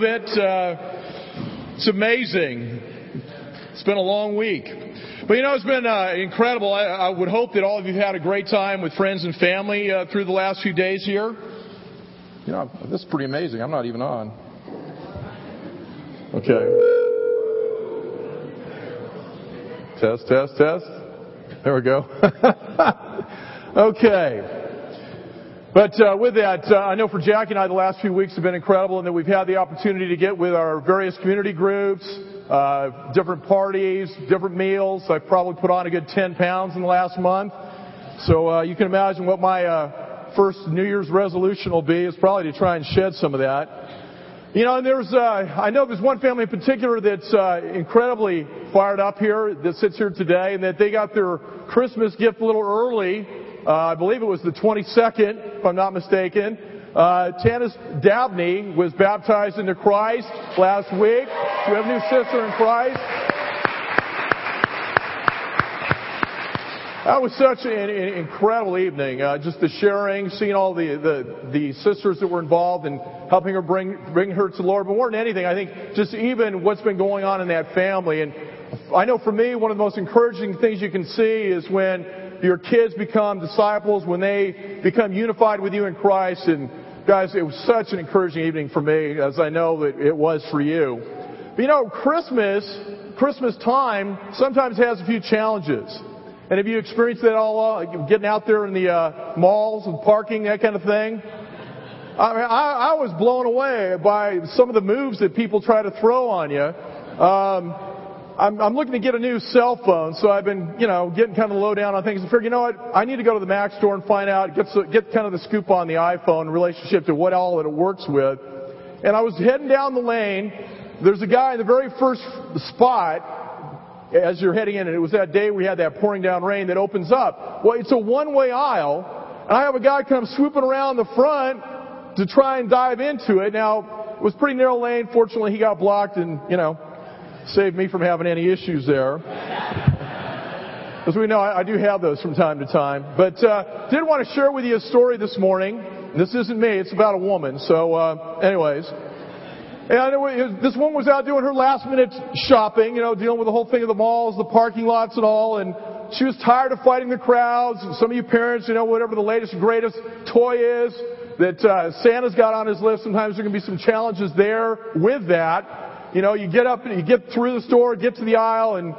bit. Uh, it's amazing. It's been a long week. But you know, it's been uh, incredible. I, I, would hope that all of you had a great time with friends and family uh, through the last few days here. You know, this is pretty amazing. I'm not even on. Okay. Test, test, test. There we go. okay. But uh, with that, uh, I know for Jackie and I, the last few weeks have been incredible, and that we've had the opportunity to get with our various community groups, uh, different parties, different meals. I've probably put on a good 10 pounds in the last month. So uh, you can imagine what my uh, first New Year's resolution will be is probably to try and shed some of that. You know, and there's, uh, I know there's one family in particular that's incredibly fired up here that sits here today, and that they got their Christmas gift a little early uh, I believe it was the 22nd, if I'm not mistaken. Uh, Tanis Dabney was baptized into Christ last week. we have a new sister in Christ. That was such an, an incredible evening. Uh, just the sharing, seeing all the, the, the sisters that were involved and helping her bring, bring her to the Lord. But more than anything, I think just even what's been going on in that family. And I know for me, one of the most encouraging things you can see is when your kids become disciples, when they become unified with you in Christ. And guys, it was such an encouraging evening for me, as I know that it was for you. But you know, Christmas, Christmas time sometimes has a few challenges. And have you experienced that all, uh, getting out there in the uh, malls and parking, that kind of thing? I mean, I, I was blown away by some of the moves that people try to throw on you. Um, I'm, I'm looking to get a new cell phone, so I've been, you know, getting kind of low down on things. I figured, you know what, I need to go to the Mac store and find out, get, get kind of the scoop on the iPhone in relationship to what all it works with. And I was heading down the lane. There's a guy in the very first spot as you're heading in, and it was that day we had that pouring down rain that opens up. Well, it's a one-way aisle, and I have a guy kind of swooping around the front to try and dive into it. Now, it was pretty narrow lane. Fortunately, he got blocked, and you know, saved me from having any issues there. As we know, I, I, do have those from time to time. But uh, did want to share with you a story this morning. This isn't me; it's about a woman. So, uh, anyways, and this woman was out doing her last minute shopping. You know, dealing with the whole thing of the malls, the parking lots, and all. And she was tired of fighting the crowds. Some of you parents, you know, whatever the latest and greatest toy is that uh, Santa's got on his list, sometimes there can be some challenges there with that. You know, you get up and you get through the store, get to the aisle, and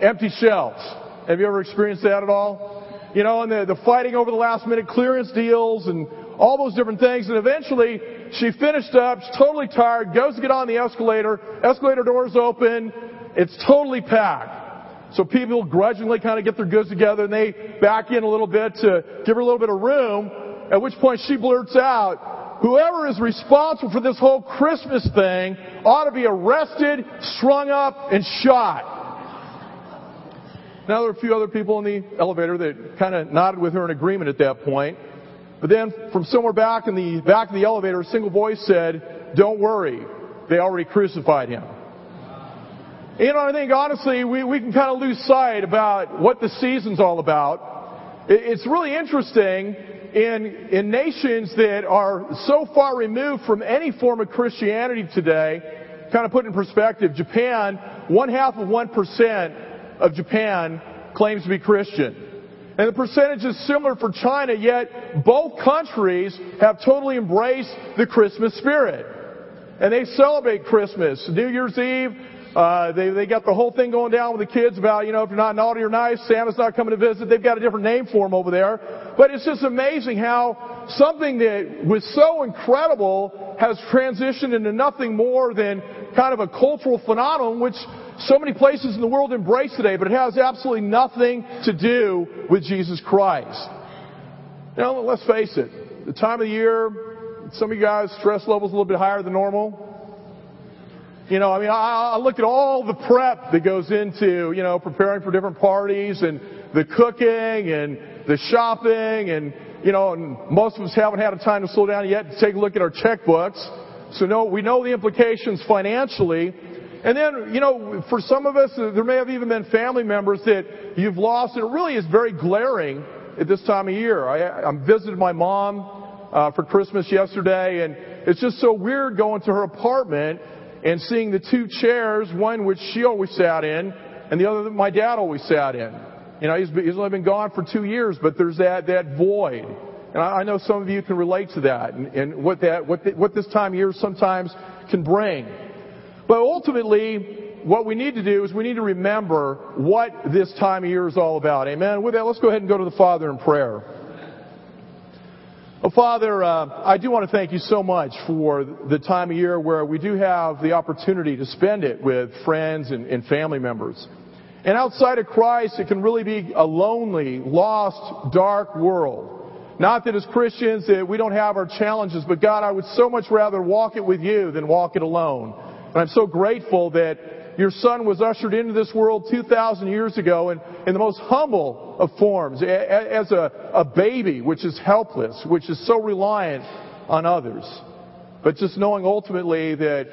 empty shelves. Have you ever experienced that at all? You know, and the, the fighting over the last minute clearance deals and all those different things. And eventually, she finished up. She's totally tired. Goes to get on the escalator. Escalator doors open. It's totally packed. So people grudgingly kind of get their goods together and they back in a little bit to give her a little bit of room. At which point she blurts out, whoever is responsible for this whole Christmas thing ought to be arrested, strung up, and shot. Now there were a few other people in the elevator that kind of nodded with her in agreement at that point. But then from somewhere back in the back of the elevator, a single voice said, don't worry, they already crucified him. You know, I think honestly, we, we can kind of lose sight about what the season's all about. It's really interesting in, in nations that are so far removed from any form of Christianity today, kind of put in perspective, Japan, one half of 1% of Japan claims to be Christian. And the percentage is similar for China, yet both countries have totally embraced the Christmas spirit. And they celebrate Christmas. New Year's Eve, uh, they, they got the whole thing going down with the kids about, you know, if you're not naughty or nice, Santa's not coming to visit. They've got a different name for him over there. But it's just amazing how something that was so incredible has transitioned into nothing more than kind of a cultural phenomenon which so many places in the world embrace today, but it has absolutely nothing to do with Jesus Christ. Now, let's face it. The time of the year, some of you guys, stress levels a little bit higher than normal. You know, I mean, I, I look at all the prep that goes into, you know, preparing for different parties and the cooking and the shopping and, you know, and most of us haven't had a time to slow down yet to take a look at our checkbooks. So no, we know the implications financially. And then, you know, for some of us, there may have even been family members that you've lost, and it really is very glaring at this time of year. I, I visited my mom uh, for Christmas yesterday, and it's just so weird going to her apartment and seeing the two chairs, one which she always sat in, and the other that my dad always sat in. You know, he's, he's only been gone for two years, but there's that, that void. And I, I know some of you can relate to that and, and what that, what, the, what this time of year sometimes can bring. But ultimately, what we need to do is we need to remember what this time of year is all about. Amen. With that, let's go ahead and go to the Father in prayer. Well, Father, uh, I do want to thank you so much for the time of year where we do have the opportunity to spend it with friends and, and family members. And outside of Christ, it can really be a lonely, lost, dark world. Not that as Christians that we don't have our challenges, but God, I would so much rather walk it with you than walk it alone. And I'm so grateful that your son was ushered into this world 2,000 years ago in, in the most humble of forms, as a, a baby, which is helpless, which is so reliant on others. But just knowing ultimately that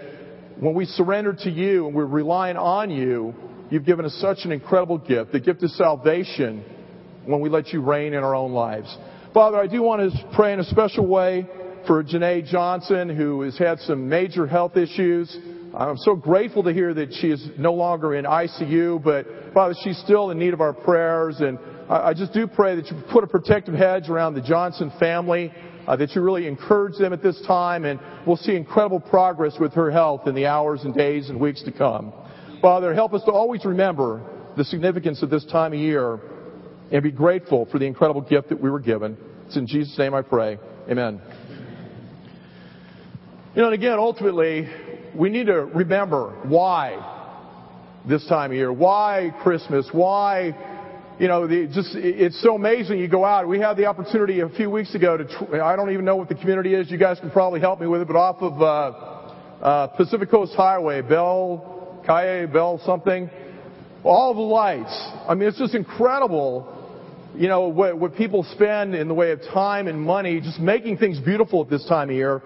when we surrender to you and we're relying on you, you've given us such an incredible gift, the gift of salvation when we let you reign in our own lives. Father, I do want to pray in a special way for Janae Johnson, who has had some major health issues. I'm so grateful to hear that she is no longer in ICU, but Father, she's still in need of our prayers. And I just do pray that you put a protective hedge around the Johnson family, uh, that you really encourage them at this time, and we'll see incredible progress with her health in the hours and days and weeks to come. Father, help us to always remember the significance of this time of year and be grateful for the incredible gift that we were given. It's in Jesus' name I pray. Amen. You know, and again, ultimately, we need to remember why this time of year, why Christmas, why, you know, the, just, it's so amazing you go out. We had the opportunity a few weeks ago to, I don't even know what the community is. You guys can probably help me with it, but off of, uh, uh, Pacific Coast Highway, Bell, Kaye, Bell something, all the lights. I mean, it's just incredible you know, what, what, people spend in the way of time and money just making things beautiful at this time of year.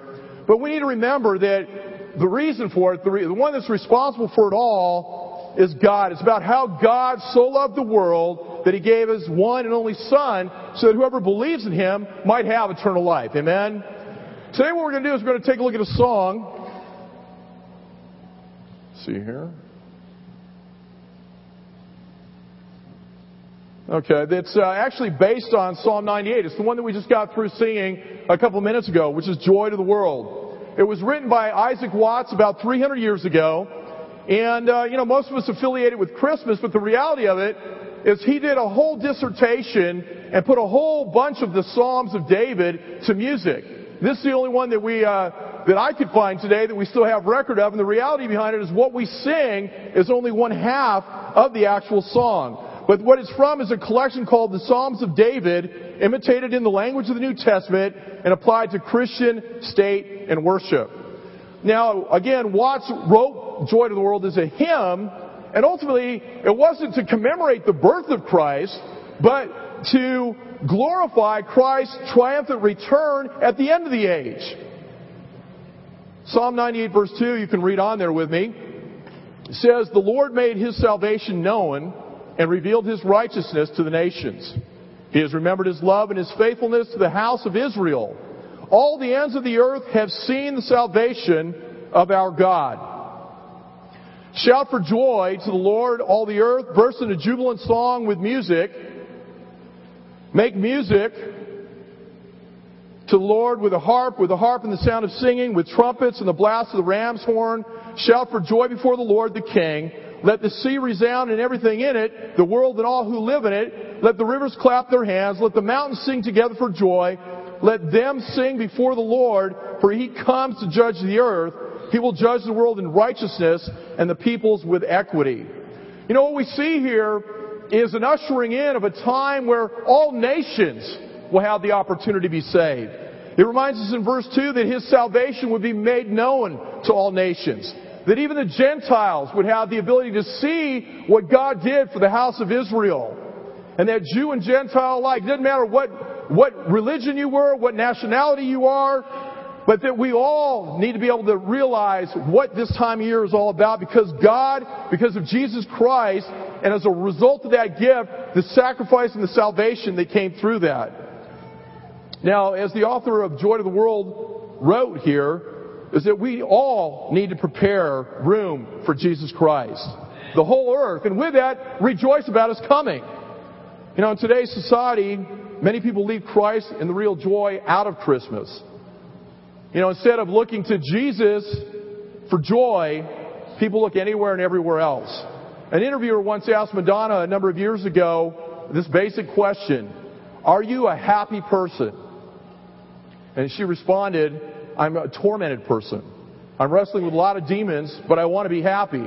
But we need to remember that the reason for it, the, re- the one that's responsible for it all is God. It's about how God so loved the world that He gave His one and only Son so that whoever believes in Him might have eternal life. Amen? Today what we're going to do is we're going to take a look at a song. See here. Okay, that's uh, actually based on Psalm 98. It's the one that we just got through singing a couple minutes ago, which is Joy to the World. It was written by Isaac Watts about 300 years ago. And, uh, you know, most of us affiliate it with Christmas, but the reality of it is he did a whole dissertation and put a whole bunch of the Psalms of David to music. This is the only one that we, uh, that I could find today that we still have record of, and the reality behind it is what we sing is only one half of the actual song. But what it's from is a collection called the Psalms of David, imitated in the language of the New Testament and applied to Christian, state, and worship. Now, again, Watts wrote Joy to the World as a hymn, and ultimately, it wasn't to commemorate the birth of Christ, but to glorify Christ's triumphant return at the end of the age. Psalm 98 verse 2, you can read on there with me. Says, The Lord made his salvation known and revealed his righteousness to the nations. He has remembered his love and his faithfulness to the house of Israel. All the ends of the earth have seen the salvation of our God. Shout for joy to the Lord, all the earth. Burst into jubilant song with music. Make music to the Lord with a harp, with a harp and the sound of singing, with trumpets and the blast of the ram's horn. Shout for joy before the Lord the King. Let the sea resound and everything in it, the world and all who live in it. Let the rivers clap their hands. Let the mountains sing together for joy. Let them sing before the Lord, for he comes to judge the earth. He will judge the world in righteousness and the peoples with equity. You know what we see here is an ushering in of a time where all nations will have the opportunity to be saved. It reminds us in verse 2 that his salvation would be made known to all nations that even the Gentiles would have the ability to see what God did for the house of Israel. And that Jew and Gentile alike, doesn't matter what, what religion you were, what nationality you are, but that we all need to be able to realize what this time of year is all about because God, because of Jesus Christ, and as a result of that gift, the sacrifice and the salvation that came through that. Now, as the author of Joy to the World wrote here, is that we all need to prepare room for Jesus Christ. The whole earth. And with that, rejoice about his coming. You know, in today's society, many people leave Christ and the real joy out of Christmas. You know, instead of looking to Jesus for joy, people look anywhere and everywhere else. An interviewer once asked Madonna a number of years ago this basic question Are you a happy person? And she responded, I'm a tormented person. I'm wrestling with a lot of demons, but I want to be happy.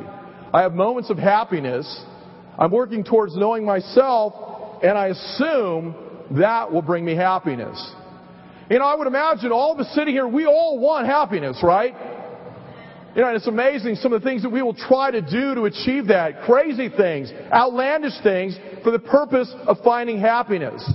I have moments of happiness. I'm working towards knowing myself, and I assume that will bring me happiness. You know, I would imagine all of us sitting here, we all want happiness, right? You know, and it's amazing some of the things that we will try to do to achieve that. Crazy things, outlandish things for the purpose of finding happiness.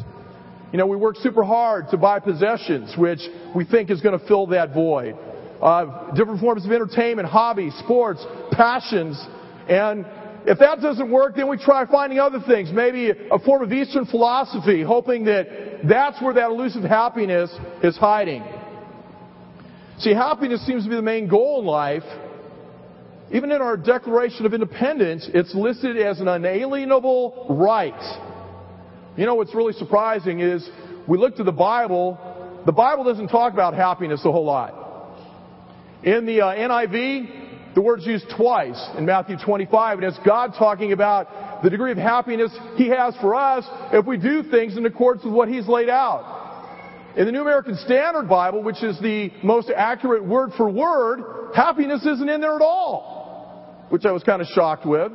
You know, we work super hard to buy possessions, which we think is going to fill that void. Uh, different forms of entertainment, hobbies, sports, passions, and if that doesn't work, then we try finding other things. Maybe a form of Eastern philosophy, hoping that that's where that elusive happiness is hiding. See, happiness seems to be the main goal in life. Even in our Declaration of Independence, it's listed as an unalienable right. You know what's really surprising is we look to the Bible, the Bible doesn't talk about happiness a whole lot. In the uh, NIV, the word's used twice in Matthew 25, and it's God talking about the degree of happiness He has for us if we do things in accordance with what He's laid out. In the New American Standard Bible, which is the most accurate word for word, happiness isn't in there at all, which I was kind of shocked with.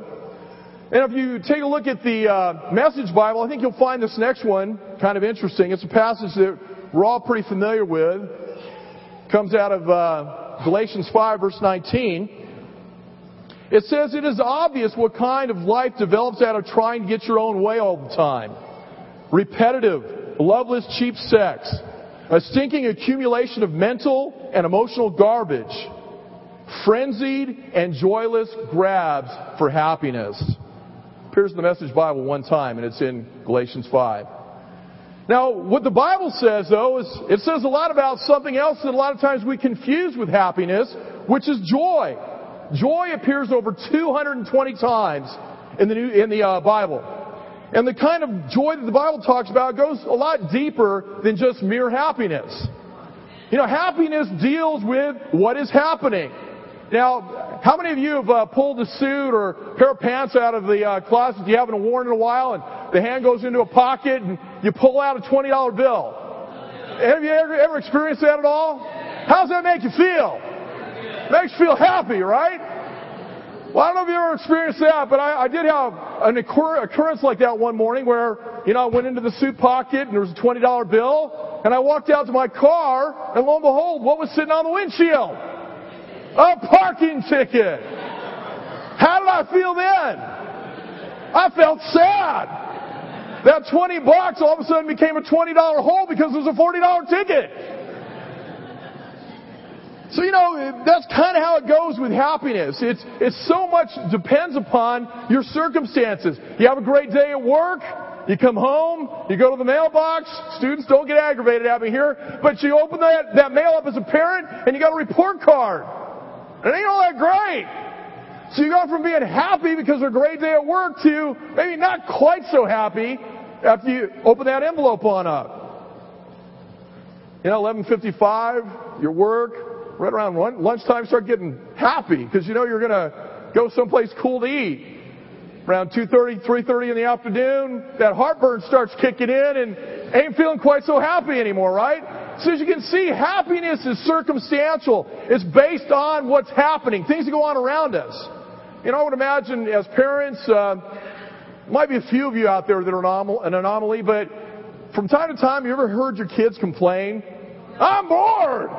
And if you take a look at the uh, Message Bible, I think you'll find this next one kind of interesting. It's a passage that we're all pretty familiar with. It comes out of uh, Galatians 5, verse 19. It says, It is obvious what kind of life develops out of trying to get your own way all the time. Repetitive, loveless, cheap sex. A stinking accumulation of mental and emotional garbage. Frenzied and joyless grabs for happiness in the Message Bible one time, and it's in Galatians 5. Now, what the Bible says, though, is it says a lot about something else that a lot of times we confuse with happiness, which is joy. Joy appears over 220 times in the, New, in the uh, Bible. And the kind of joy that the Bible talks about goes a lot deeper than just mere happiness. You know, happiness deals with what is happening. Now, how many of you have uh, pulled a suit or pair of pants out of the uh, closet you haven't worn in a while, and the hand goes into a pocket, and you pull out a twenty dollar bill? Have you ever, ever experienced that at all? How does that make you feel? Makes you feel happy, right? Well, I don't know if you ever experienced that, but I, I did have an occur- occurrence like that one morning where, you know, I went into the suit pocket and there was a $20 bill, and I walked out to my car, and lo and behold, what was sitting on the windshield? A parking ticket. How did I feel then? I felt sad. That 20 bucks all of a sudden became a $20 hole because it was a $40 ticket. So, you know, that's kind of how it goes with happiness. It's, it's so much depends upon your circumstances. You have a great day at work, you come home, you go to the mailbox. Students don't get aggravated at me here, but you open that, that mail up as a parent and you got a report card. It ain't all that great. So you go from being happy because of a great day at work to maybe not quite so happy after you open that envelope on up. You know, 11:55, your work, right around lunchtime, start getting happy because you know you're going to go someplace cool to eat. Around 2:30, 3:30 in the afternoon, that heartburn starts kicking in and ain't feeling quite so happy anymore, right? So as you can see, happiness is circumstantial. It's based on what's happening, things that go on around us. You know, I would imagine as parents, uh, might be a few of you out there that are an anomaly, but from time to time, you ever heard your kids complain? I'm bored!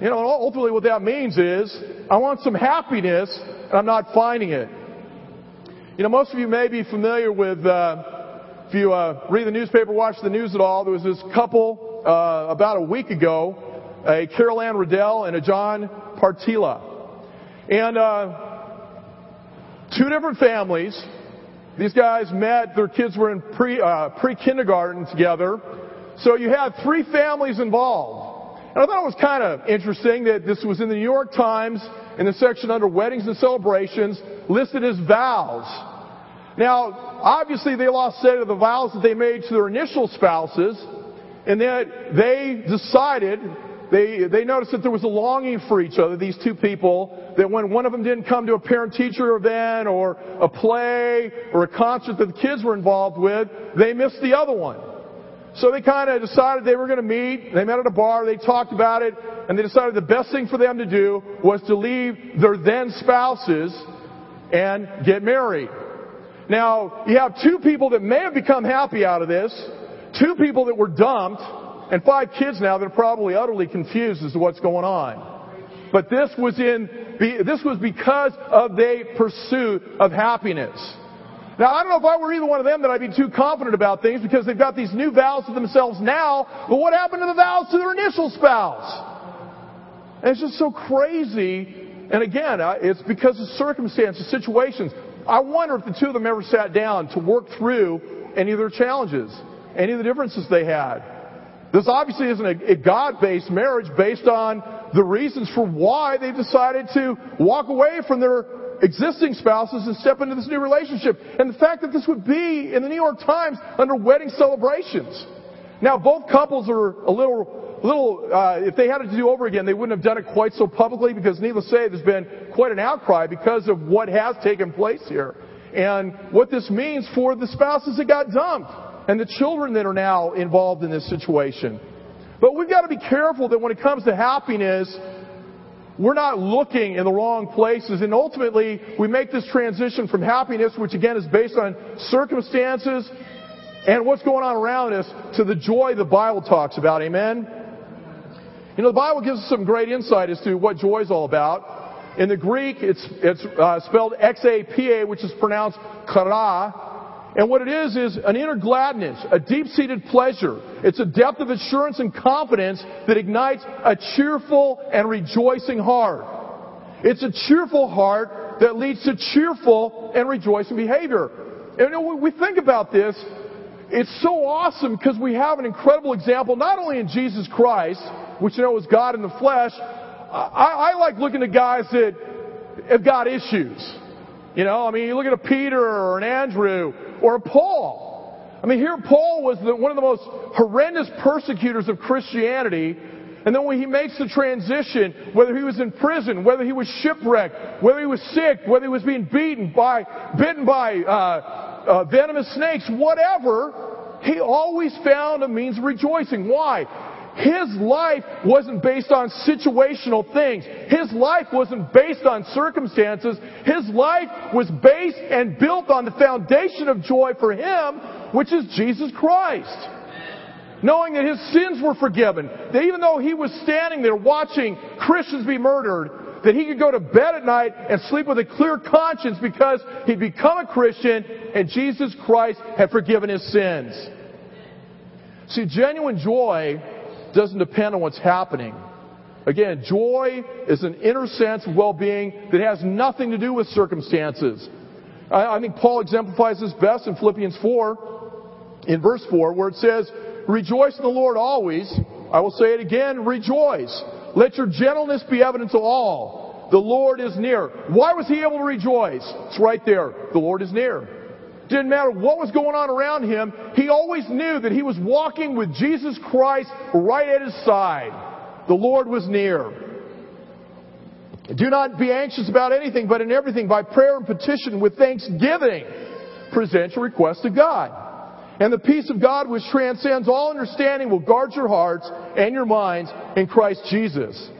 You know, ultimately what that means is, I want some happiness, and I'm not finding it. You know, most of you may be familiar with, uh, if you uh, read the newspaper, watch the news at all, there was this couple uh, about a week ago, a Carol Anne Riddell and a John Partilla. And uh, two different families. These guys met, their kids were in pre, uh, pre-kindergarten together. So you had three families involved. And I thought it was kind of interesting that this was in the New York Times in the section under weddings and celebrations listed as vows. Now, obviously they lost sight of the vows that they made to their initial spouses and that they decided they, they noticed that there was a longing for each other, these two people, that when one of them didn't come to a parent-teacher event or a play or a concert that the kids were involved with, they missed the other one. So they kind of decided they were going to meet. They met at a bar. They talked about it. And they decided the best thing for them to do was to leave their then spouses and get married. Now, you have two people that may have become happy out of this, two people that were dumped, and five kids now that are probably utterly confused as to what's going on. But this was in, this was because of their pursuit of happiness. Now, I don't know if I were either one of them that I'd be too confident about things because they've got these new vows to themselves now, but what happened to the vows to their initial spouse? And it's just so crazy. And again, it's because of circumstances, situations. I wonder if the two of them ever sat down to work through any of their challenges, any of the differences they had. This obviously isn't a, a God-based marriage based on the reasons for why they decided to walk away from their existing spouses and step into this new relationship. And the fact that this would be in the New York Times under wedding celebrations. Now, both couples are a little, little. Uh, if they had it to do over again, they wouldn't have done it quite so publicly because, needless to say, there's been quite an outcry because of what has taken place here and what this means for the spouses that got dumped and the children that are now involved in this situation. But we've got to be careful that when it comes to happiness, we're not looking in the wrong places. And ultimately, we make this transition from happiness, which again is based on circumstances and what's going on around us, to the joy the Bible talks about. Amen? You know, the Bible gives us some great insight as to what joy is all about. In the Greek, it's, it's uh, spelled X-A-P-A, which is pronounced kara. and what it is, is an inner gladness, a deep-seated pleasure. It's a depth of assurance and confidence that ignites a cheerful and rejoicing heart. It's a cheerful heart that leads to cheerful and rejoicing behavior. And when we think about this, it's so awesome because we have an incredible example, not only in Jesus Christ, which you know is God in the flesh. I, I like looking at guys that have got issues. You know, I mean, you look at a Peter or an Andrew or a Paul. I mean, here Paul was the, one of the most horrendous persecutors of Christianity. And then when he makes the transition, whether he was in prison, whether he was shipwrecked, whether he was sick, whether he was being beaten by, bitten by uh, uh, venomous snakes, whatever, he always found a means of rejoicing. Why? His life wasn't based on situational things. His life wasn't based on circumstances. His life was based and built on the foundation of joy for him, which is Jesus Christ. Knowing that his sins were forgiven, that even though he was standing there watching Christians be murdered, that he could go to bed at night and sleep with a clear conscience because he'd become a Christian and Jesus Christ had forgiven his sins. See, genuine joy doesn't depend on what's happening. Again, joy is an inner sense of well-being that has nothing to do with circumstances. I, I think Paul exemplifies this best in Philippians 4, in verse 4, where it says, Rejoice in the Lord always. I will say it again, rejoice. Let your gentleness be evident to all. The Lord is near. Why was he able to rejoice? It's right there. The Lord is near. Didn't matter what was going on around him, he always knew that he was walking with Jesus Christ right at his side. The Lord was near. Do not be anxious about anything, but in everything, by prayer and petition with thanksgiving, present your request to God. And the peace of God, which transcends all understanding, will guard your hearts and your minds in Christ Jesus.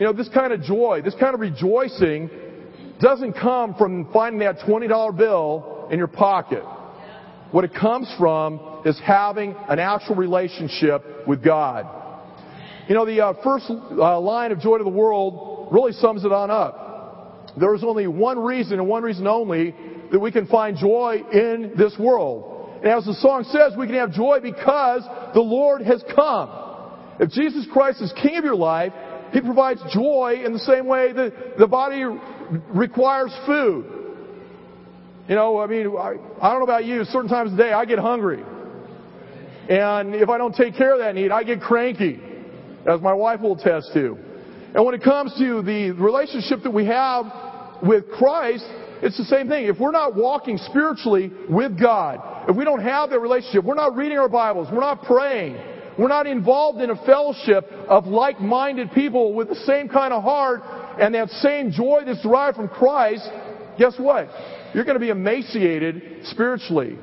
You know, this kind of joy, this kind of rejoicing doesn't come from finding that $20 bill in your pocket. What it comes from is having an actual relationship with God. You know, the uh, first uh, line of Joy to the World really sums it on up. There is only one reason and one reason only that we can find joy in this world. And as the song says, we can have joy because the Lord has come. If Jesus Christ is King of your life, He provides joy in the same way that the body requires food. You know, I mean, I, I don't know about you, certain times of the day I get hungry. And if I don't take care of that need, I get cranky. as my wife will attest to. And when it comes to the relationship that we have with Christ, it's the same thing. If we're not walking spiritually with God, if we don't have that relationship, we're not reading our Bibles, we're not praying, we're not involved in a fellowship of like-minded people with the same kind of heart and that same joy that's derived from Christ, guess what? You're going to be emaciated spiritually.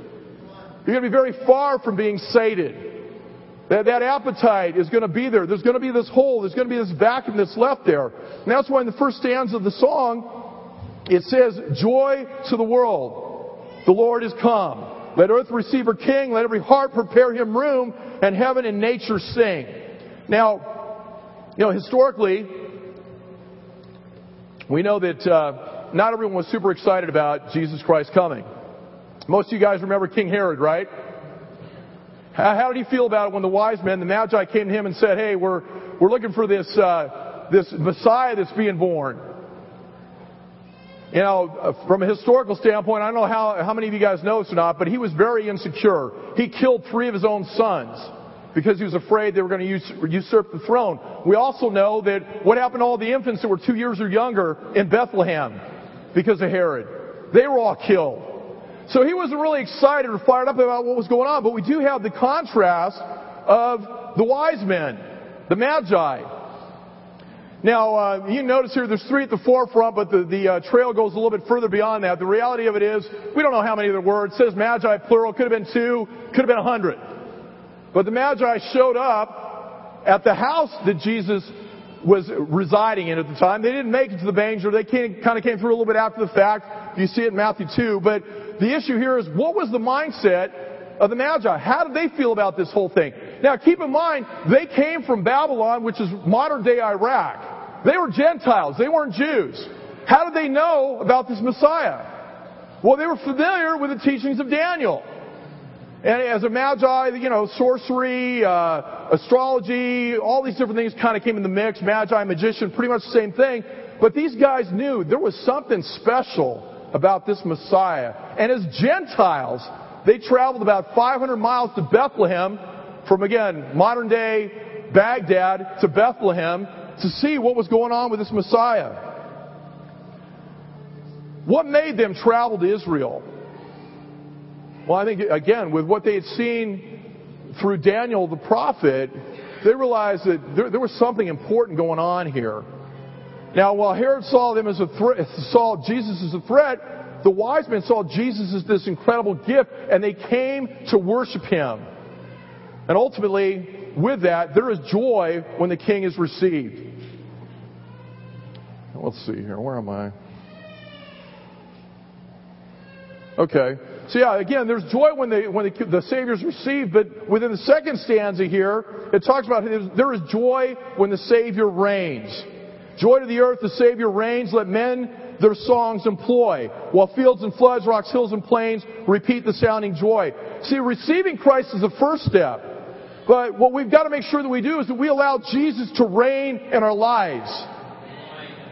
You're going to be very far from being sated. That, that appetite is going to be there. There's going to be this hole. There's going to be this vacuum that's left there. And that's why in the first stanza of the song, it says, Joy to the world. The Lord is come. Let earth receive her king. Let every heart prepare him room. And heaven and nature sing. Now, you know, historically, we know that uh, not everyone was super excited about Jesus Christ coming. Most of you guys remember King Herod, right? How, how did he feel about it when the wise men, the Magi, came to him and said, "Hey, we're we're looking for this uh, this Messiah that's being born." You know, uh, from a historical standpoint, I don't know how, how many of you guys know this or not, but he was very insecure. He killed three of his own sons because he was afraid they were going to usurp the throne. We also know that what happened to all the infants that were two years or younger in Bethlehem because of Herod? They were all killed. So he wasn't really excited or fired up about what was going on, but we do have the contrast of the wise men, the magi. Now, uh, you notice here there's three at the forefront, but the, the uh, trail goes a little bit further beyond that. The reality of it is, we don't know how many there were. It says magi plural, could have been two, could have been a hundred. But the magi showed up at the house that Jesus was residing in at the time. They didn't make it to the manger. They came, kind of came through a little bit after the fact. You see it in Matthew 2. But the issue here is what was the mindset of the Magi? How did they feel about this whole thing? Now keep in mind, they came from Babylon, which is modern day Iraq. They were Gentiles. They weren't Jews. How did they know about this Messiah? Well, they were familiar with the teachings of Daniel. And as a magi, you know, sorcery, uh, astrology, all these different things kind of came in the mix. Magi, magician, pretty much the same thing. But these guys knew there was something special about this Messiah. And as Gentiles, they traveled about 500 miles to Bethlehem from, again, modern day Baghdad to Bethlehem to see what was going on with this Messiah. What made them travel to Israel? Well, I think, again, with what they had seen through Daniel the prophet, they realized that there, there was something important going on here. Now, while Herod saw them as a threat, saw Jesus as a threat, the wise men saw Jesus as this incredible gift, and they came to worship him. And ultimately, with that, there is joy when the king is received. Let's see here. Where am I? Okay. So yeah, again, there's joy when, they, when the, the Savior's received, but within the second stanza here, it talks about there is joy when the Savior reigns. Joy to the earth, the Savior reigns. Let men their songs employ, while fields and floods, rocks, hills, and plains repeat the sounding joy. See, receiving Christ is the first step. But what we've got to make sure that we do is that we allow Jesus to reign in our lives.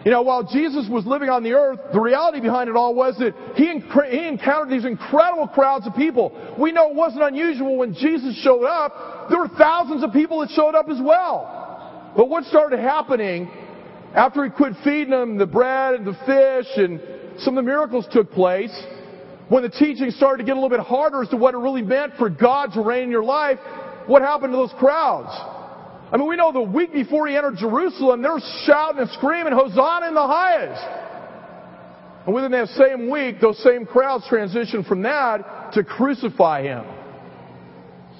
You know, while Jesus was living on the earth, the reality behind it all was that he, he encountered these incredible crowds of people. We know it wasn't unusual when Jesus showed up, there were thousands of people that showed up as well. But what started happening after he quit feeding them the bread and the fish and some of the miracles took place, when the teaching started to get a little bit harder as to what it really meant for God to reign in your life, what happened to those crowds? I mean, we know the week before he entered Jerusalem, they're shouting and screaming, Hosanna in the highest. And within that same week, those same crowds transitioned from that to crucify him.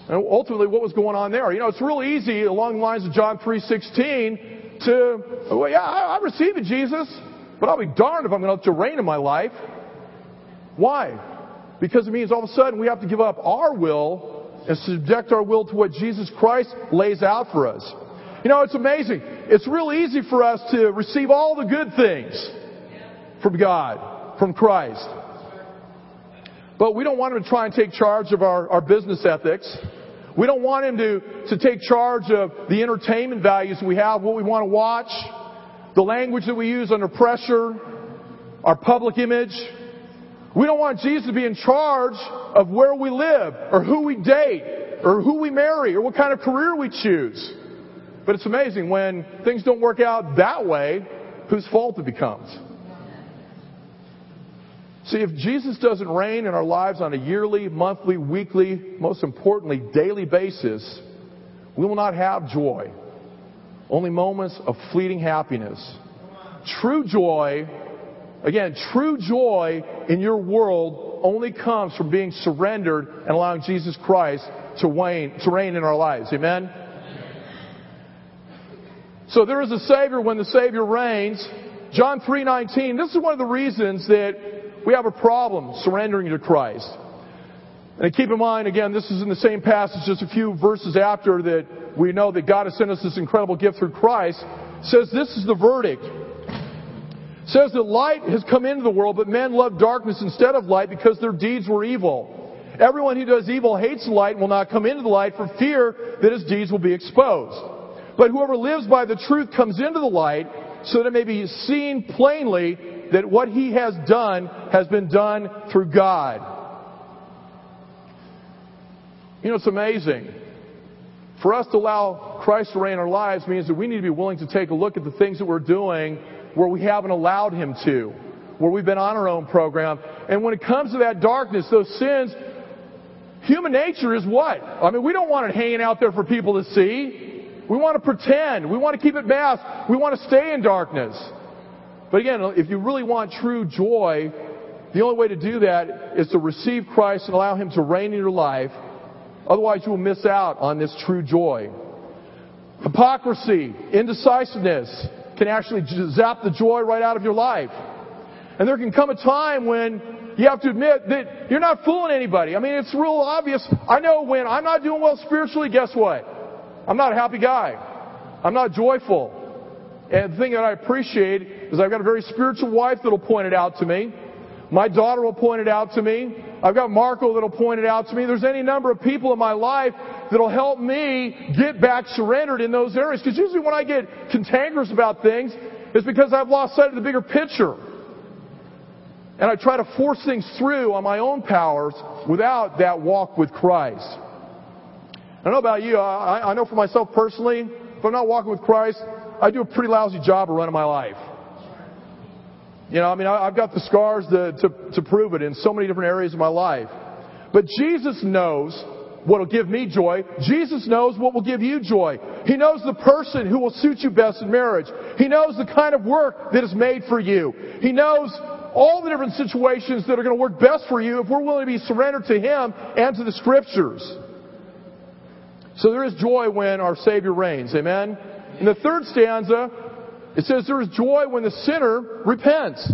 And ultimately, what was going on there? You know, it's real easy along the lines of John 3.16 to, well, yeah, I, I receive it, Jesus, but I'll be darned if I'm going to have to reign in my life. Why? Because it means all of a sudden we have to give up our will and subject our will to what Jesus Christ lays out for us. You know, it's amazing. It's real easy for us to receive all the good things from God, from Christ. But we don't want Him to try and take charge of our, our business ethics. We don't want him to, to take charge of the entertainment values we have, what we want to watch, the language that we use under pressure, our public image. We don't want Jesus to be in charge of where we live, or who we date, or who we marry, or what kind of career we choose. But it's amazing when things don't work out that way, whose fault it becomes. See, if Jesus doesn't reign in our lives on a yearly, monthly, weekly, most importantly, daily basis, we will not have joy. Only moments of fleeting happiness. True joy, again, true joy in your world only comes from being surrendered and allowing Jesus Christ to reign, to reign in our lives. Amen? So there is a Savior when the Savior reigns. John 3.19, this is one of the reasons that we have a problem surrendering to Christ. And keep in mind, again, this is in the same passage, just a few verses after that we know that God has sent us this incredible gift through Christ. Says this is the verdict. Says that light has come into the world, but men love darkness instead of light because their deeds were evil. Everyone who does evil hates the light and will not come into the light for fear that his deeds will be exposed. But whoever lives by the truth comes into the light so that it may be seen plainly that what he has done has been done through God. You know, it's amazing. For us to allow Christ to reign in our lives means that we need to be willing to take a look at the things that we're doing where we haven't allowed Him to, where we've been on our own program. And when it comes to that darkness, those sins, human nature is what? I mean, we don't want it hanging out there for people to see. We want to pretend. We want to keep it masked. We want to stay in darkness. But again, if you really want true joy, the only way to do that is to receive Christ and allow Him to reign in your life. Otherwise, you will miss out on this true joy. Hypocrisy, indecisiveness can actually zap the joy right out of your life. And there can come a time when you have to admit that you're not fooling anybody. I mean, it's real obvious. I know when I'm not doing well spiritually, guess what? I'm not a happy guy. I'm not joyful. And the thing that I appreciate is I've got a very spiritual wife that'll point it out to me. My daughter will point it out to me. I've got Marco that'll point it out to me. There's any number of people in my life that'll help me get back surrendered in those areas. Because usually when I get cantankerous about things, it's because I've lost sight of the bigger picture. And I try to force things through on my own powers without that walk with Christ. I don't know about you. I, I know for myself personally, if I'm not walking with Christ, I do a pretty lousy job of running my life. You know, I mean, I, have got the scars to, to, to prove it in so many different areas of my life. But Jesus knows what will give me joy. Jesus knows what will give you joy. He knows the person who will suit you best in marriage. He knows the kind of work that is made for you. He knows all the different situations that are going to work best for you if we're willing to be surrendered to Him and to the Scriptures. So there is joy when our Savior reigns. Amen? In the third stanza, it says there is joy when the sinner repents.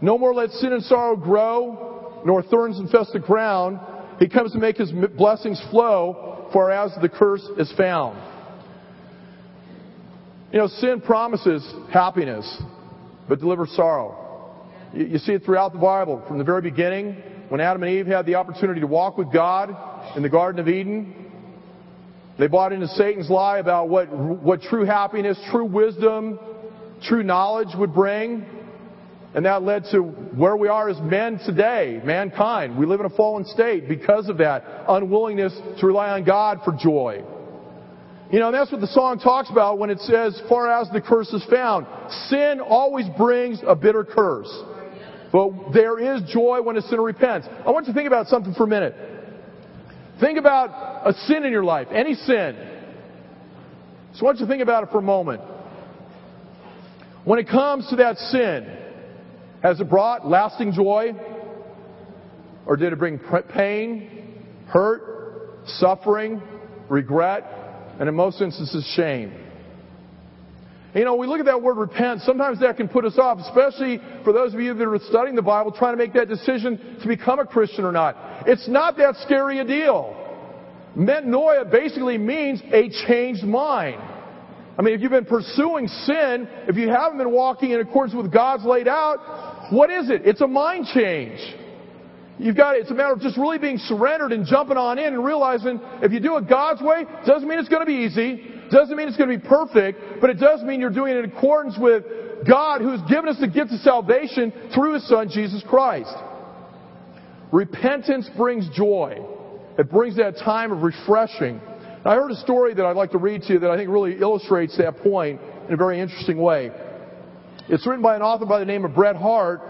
No more let sin and sorrow grow, nor thorns infest the ground. He comes to make his blessings flow, for as the curse is found. You know, sin promises happiness, but delivers sorrow. You see it throughout the Bible. From the very beginning, when Adam and Eve had the opportunity to walk with God in the Garden of Eden, they bought into Satan's lie about what, what true happiness, true wisdom, true knowledge would bring. And that led to where we are as men today, mankind. We live in a fallen state because of that unwillingness to rely on God for joy. You know, that's what the song talks about when it says, far as the curse is found. Sin always brings a bitter curse. But there is joy when a sinner repents. I want you to think about something for a minute. Think about a sin in your life, any sin. So I want you to think about it for a moment. When it comes to that sin, has it brought lasting joy? Or did it bring pain, hurt, suffering, regret, and in most instances, shame? You know, we look at that word repent, sometimes that can put us off, especially for those of you that are studying the Bible, trying to make that decision to become a Christian or not. It's not that scary a deal. Metanoia basically means a changed mind. I mean, if you've been pursuing sin, if you haven't been walking in accordance with God's laid out, what is it? It's a mind change. You've got, it's a matter of just really being surrendered and jumping on in and realizing if you do it God's way, doesn't mean it's going to be easy. Doesn't mean it's going to be perfect, but it does mean you're doing it in accordance with God who's given us the gift of salvation through His Son, Jesus Christ. Repentance brings joy. It brings that time of refreshing. I heard a story that I'd like to read to you that I think really illustrates that point in a very interesting way. It's written by an author by the name of Bret Harte,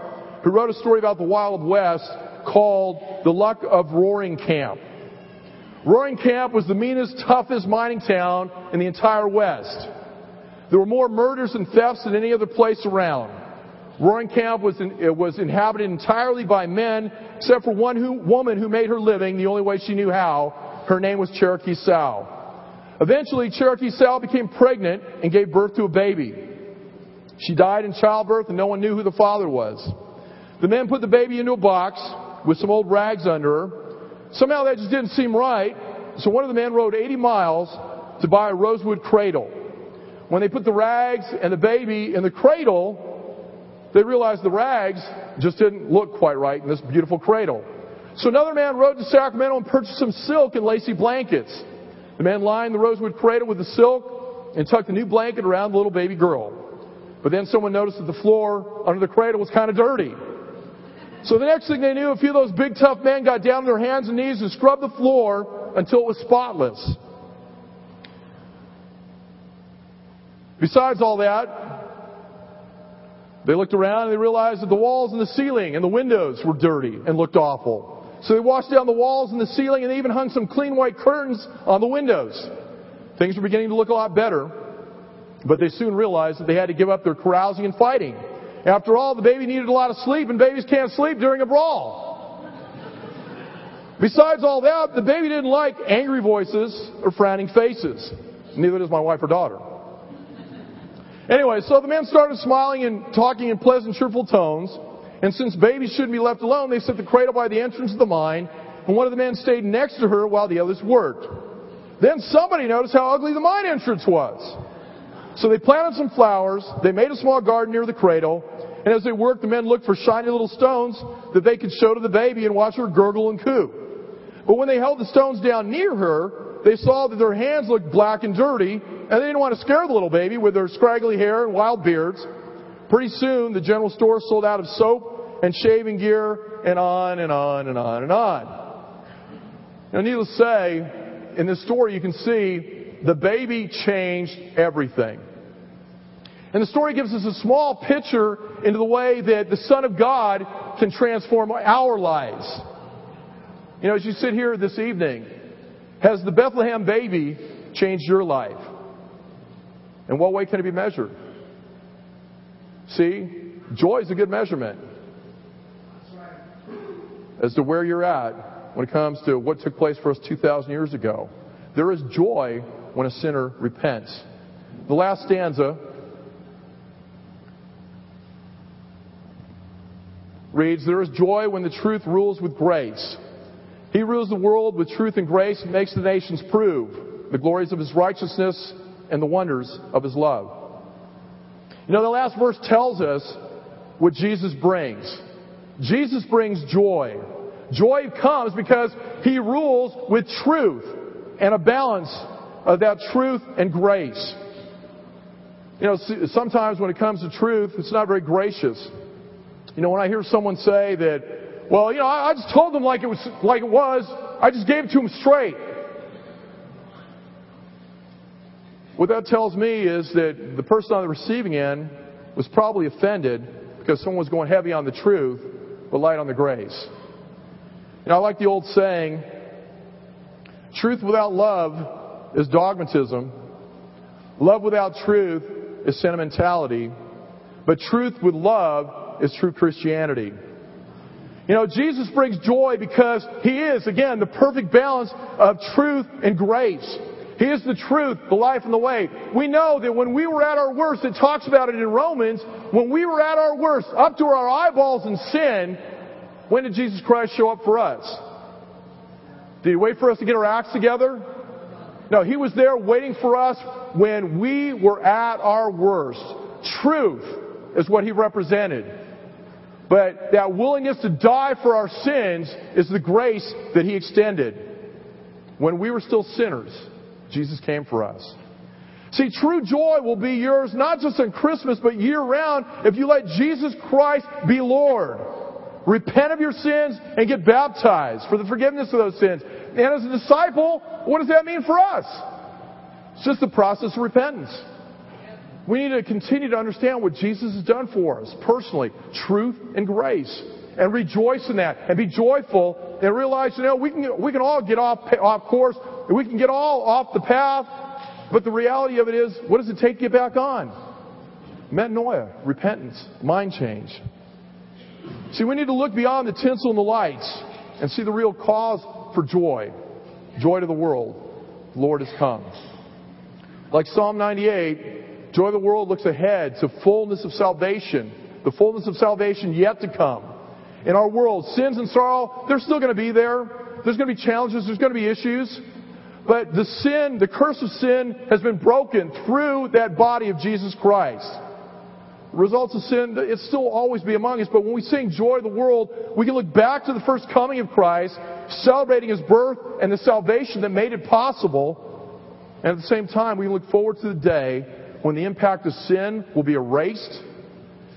who wrote a story about the Wild West called The Luck of Roaring Camp. Roaring Camp was the meanest, toughest mining town in the entire West. There were more murders and thefts than any other place around. Roaring Camp was, in, was inhabited entirely by men, except for one who, woman who made her living the only way she knew how. Her name was Cherokee Sal. Eventually, Cherokee Sal became pregnant and gave birth to a baby. She died in childbirth and no one knew who the father was. The men put the baby into a box with some old rags under her. Somehow that just didn't seem right, so one of the men rode 80 miles to buy a rosewood cradle. When they put the rags and the baby in the cradle, they realized the rags just didn't look quite right in this beautiful cradle. So another man rode to Sacramento and purchased some silk and lacy blankets. The man lined the rosewood cradle with the silk and tucked the new blanket around the little baby girl. But then someone noticed that the floor under the cradle was kind of dirty. So the next thing they knew, a few of those big tough men got down on their hands and knees and scrubbed the floor until it was spotless. Besides all that, they looked around and they realized that the walls and the ceiling and the windows were dirty and looked awful. So they washed down the walls and the ceiling and they even hung some clean white curtains on the windows. Things were beginning to look a lot better, but they soon realized that they had to give up their carousing and fighting. After all, the baby needed a lot of sleep and babies can't sleep during a brawl. Besides all that, the baby didn't like angry voices or frowning faces. Neither does my wife or daughter. Anyway, so the men started smiling and talking in pleasant, cheerful tones. And since babies shouldn't be left alone, they set the cradle by the entrance of the mine, and one of the men stayed next to her while the others worked. Then somebody noticed how ugly the mine entrance was. So they planted some flowers, they made a small garden near the cradle, and as they worked, the men looked for shiny little stones that they could show to the baby and watch her gurgle and coo. But when they held the stones down near her, they saw that their hands looked black and dirty, and they didn't want to scare the little baby with their scraggly hair and wild beards. Pretty soon, the general store sold out of soap and shaving gear, and on and on and on and on. Now, needless to say, in this story, you can see the baby changed everything. And the story gives us a small picture into the way that the Son of God can transform our lives. You know, as you sit here this evening, has the Bethlehem baby changed your life? In what way can it be measured? See, joy is a good measurement as to where you're at when it comes to what took place for us 2,000 years ago. There is joy when a sinner repents. The last stanza reads, There is joy when the truth rules with grace. He rules the world with truth and grace and makes the nations prove the glories of his righteousness and the wonders of his love. You know, the last verse tells us what Jesus brings. Jesus brings joy. Joy comes because he rules with truth and a balance of that truth and grace. You know, sometimes when it comes to truth, it's not very gracious. You know, when I hear someone say that, well, you know, I, I just told them like it was, like it was, I just gave it to them straight. What that tells me is that the person on the receiving end was probably offended because someone was going heavy on the truth, but light on the grace. You know, I like the old saying, truth without love is dogmatism. Love without truth is sentimentality. But truth with love is true Christianity. You know, Jesus brings joy because He is, again, the perfect balance of truth and grace. He is the truth, the life, and the way. We know that when we were at our worst, it talks about it in Romans, when we were at our worst, up to our eyeballs in sin, when did Jesus Christ show up for us? Did He wait for us to get our acts together? No, He was there waiting for us when we were at our worst. Truth is what He represented. But that willingness to die for our sins is the grace that He extended. When we were still sinners, Jesus came for us. See, true joy will be yours not just on Christmas, but year round if you let Jesus Christ be Lord. Repent of your sins and get baptized for the forgiveness of those sins. And as a disciple, what does that mean for us? It's just the process of repentance. We need to continue to understand what Jesus has done for us personally, truth and grace, and rejoice in that, and be joyful, and realize, you know, we can we can all get off off course, and we can get all off the path, but the reality of it is, what does it take to get back on? Metanoia, repentance, mind change. See, we need to look beyond the tinsel and the lights and see the real cause for joy, joy to the world. The Lord has come. Like Psalm 98, Joy of the world looks ahead to fullness of salvation, the fullness of salvation yet to come. In our world, sins and sorrow, they're still going to be there. There's going to be challenges, there's going to be issues. But the sin, the curse of sin has been broken through that body of Jesus Christ. Results of sin, it still always be among us, but when we sing Joy of the World, we can look back to the first coming of Christ, celebrating His birth and the salvation that made it possible. And at the same time, we look forward to the day when the impact of sin will be erased,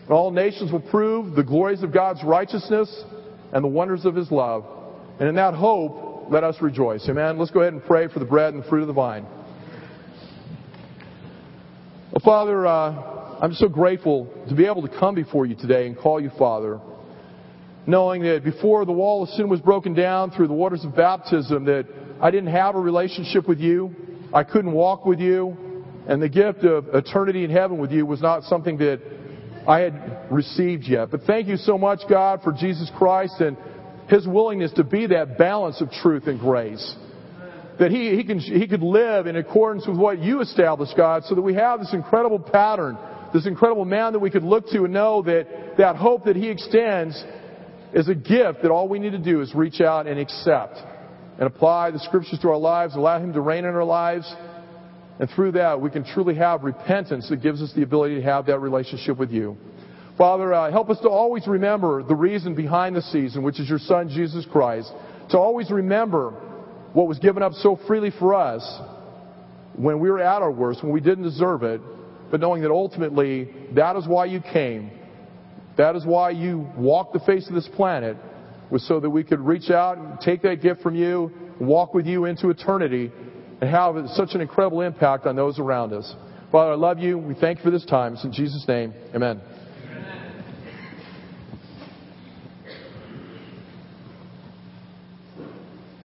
and all nations will prove the glories of God's righteousness and the wonders of His love. And in that hope, let us rejoice. Amen. Let's go ahead and pray for the bread and the fruit of the vine. Well, Father, uh, I'm so grateful to be able to come before you today and call you Father, knowing that before the wall of sin was broken down through the waters of baptism, that I didn't have a relationship with you. I couldn't walk with you. And the gift of eternity in heaven with you was not something that I had received yet. But thank you so much, God, for Jesus Christ and His willingness to be that balance of truth and grace. That he, he, can, he could live in accordance with what you established, God, so that we have this incredible pattern, this incredible man that we could look to and know that that hope that He extends is a gift that all we need to do is reach out and accept and apply the scriptures to our lives, allow Him to reign in our lives, and through that, we can truly have repentance that gives us the ability to have that relationship with you. Father, uh, help us to always remember the reason behind the season, which is your Son, Jesus Christ. To always remember what was given up so freely for us when we were at our worst, when we didn't deserve it, but knowing that ultimately that is why you came. That is why you walked the face of this planet, was so that we could reach out and take that gift from you, walk with you into eternity, and have such an incredible impact on those around us. Father, I love you. We thank you for this time. It's in Jesus' name. Amen.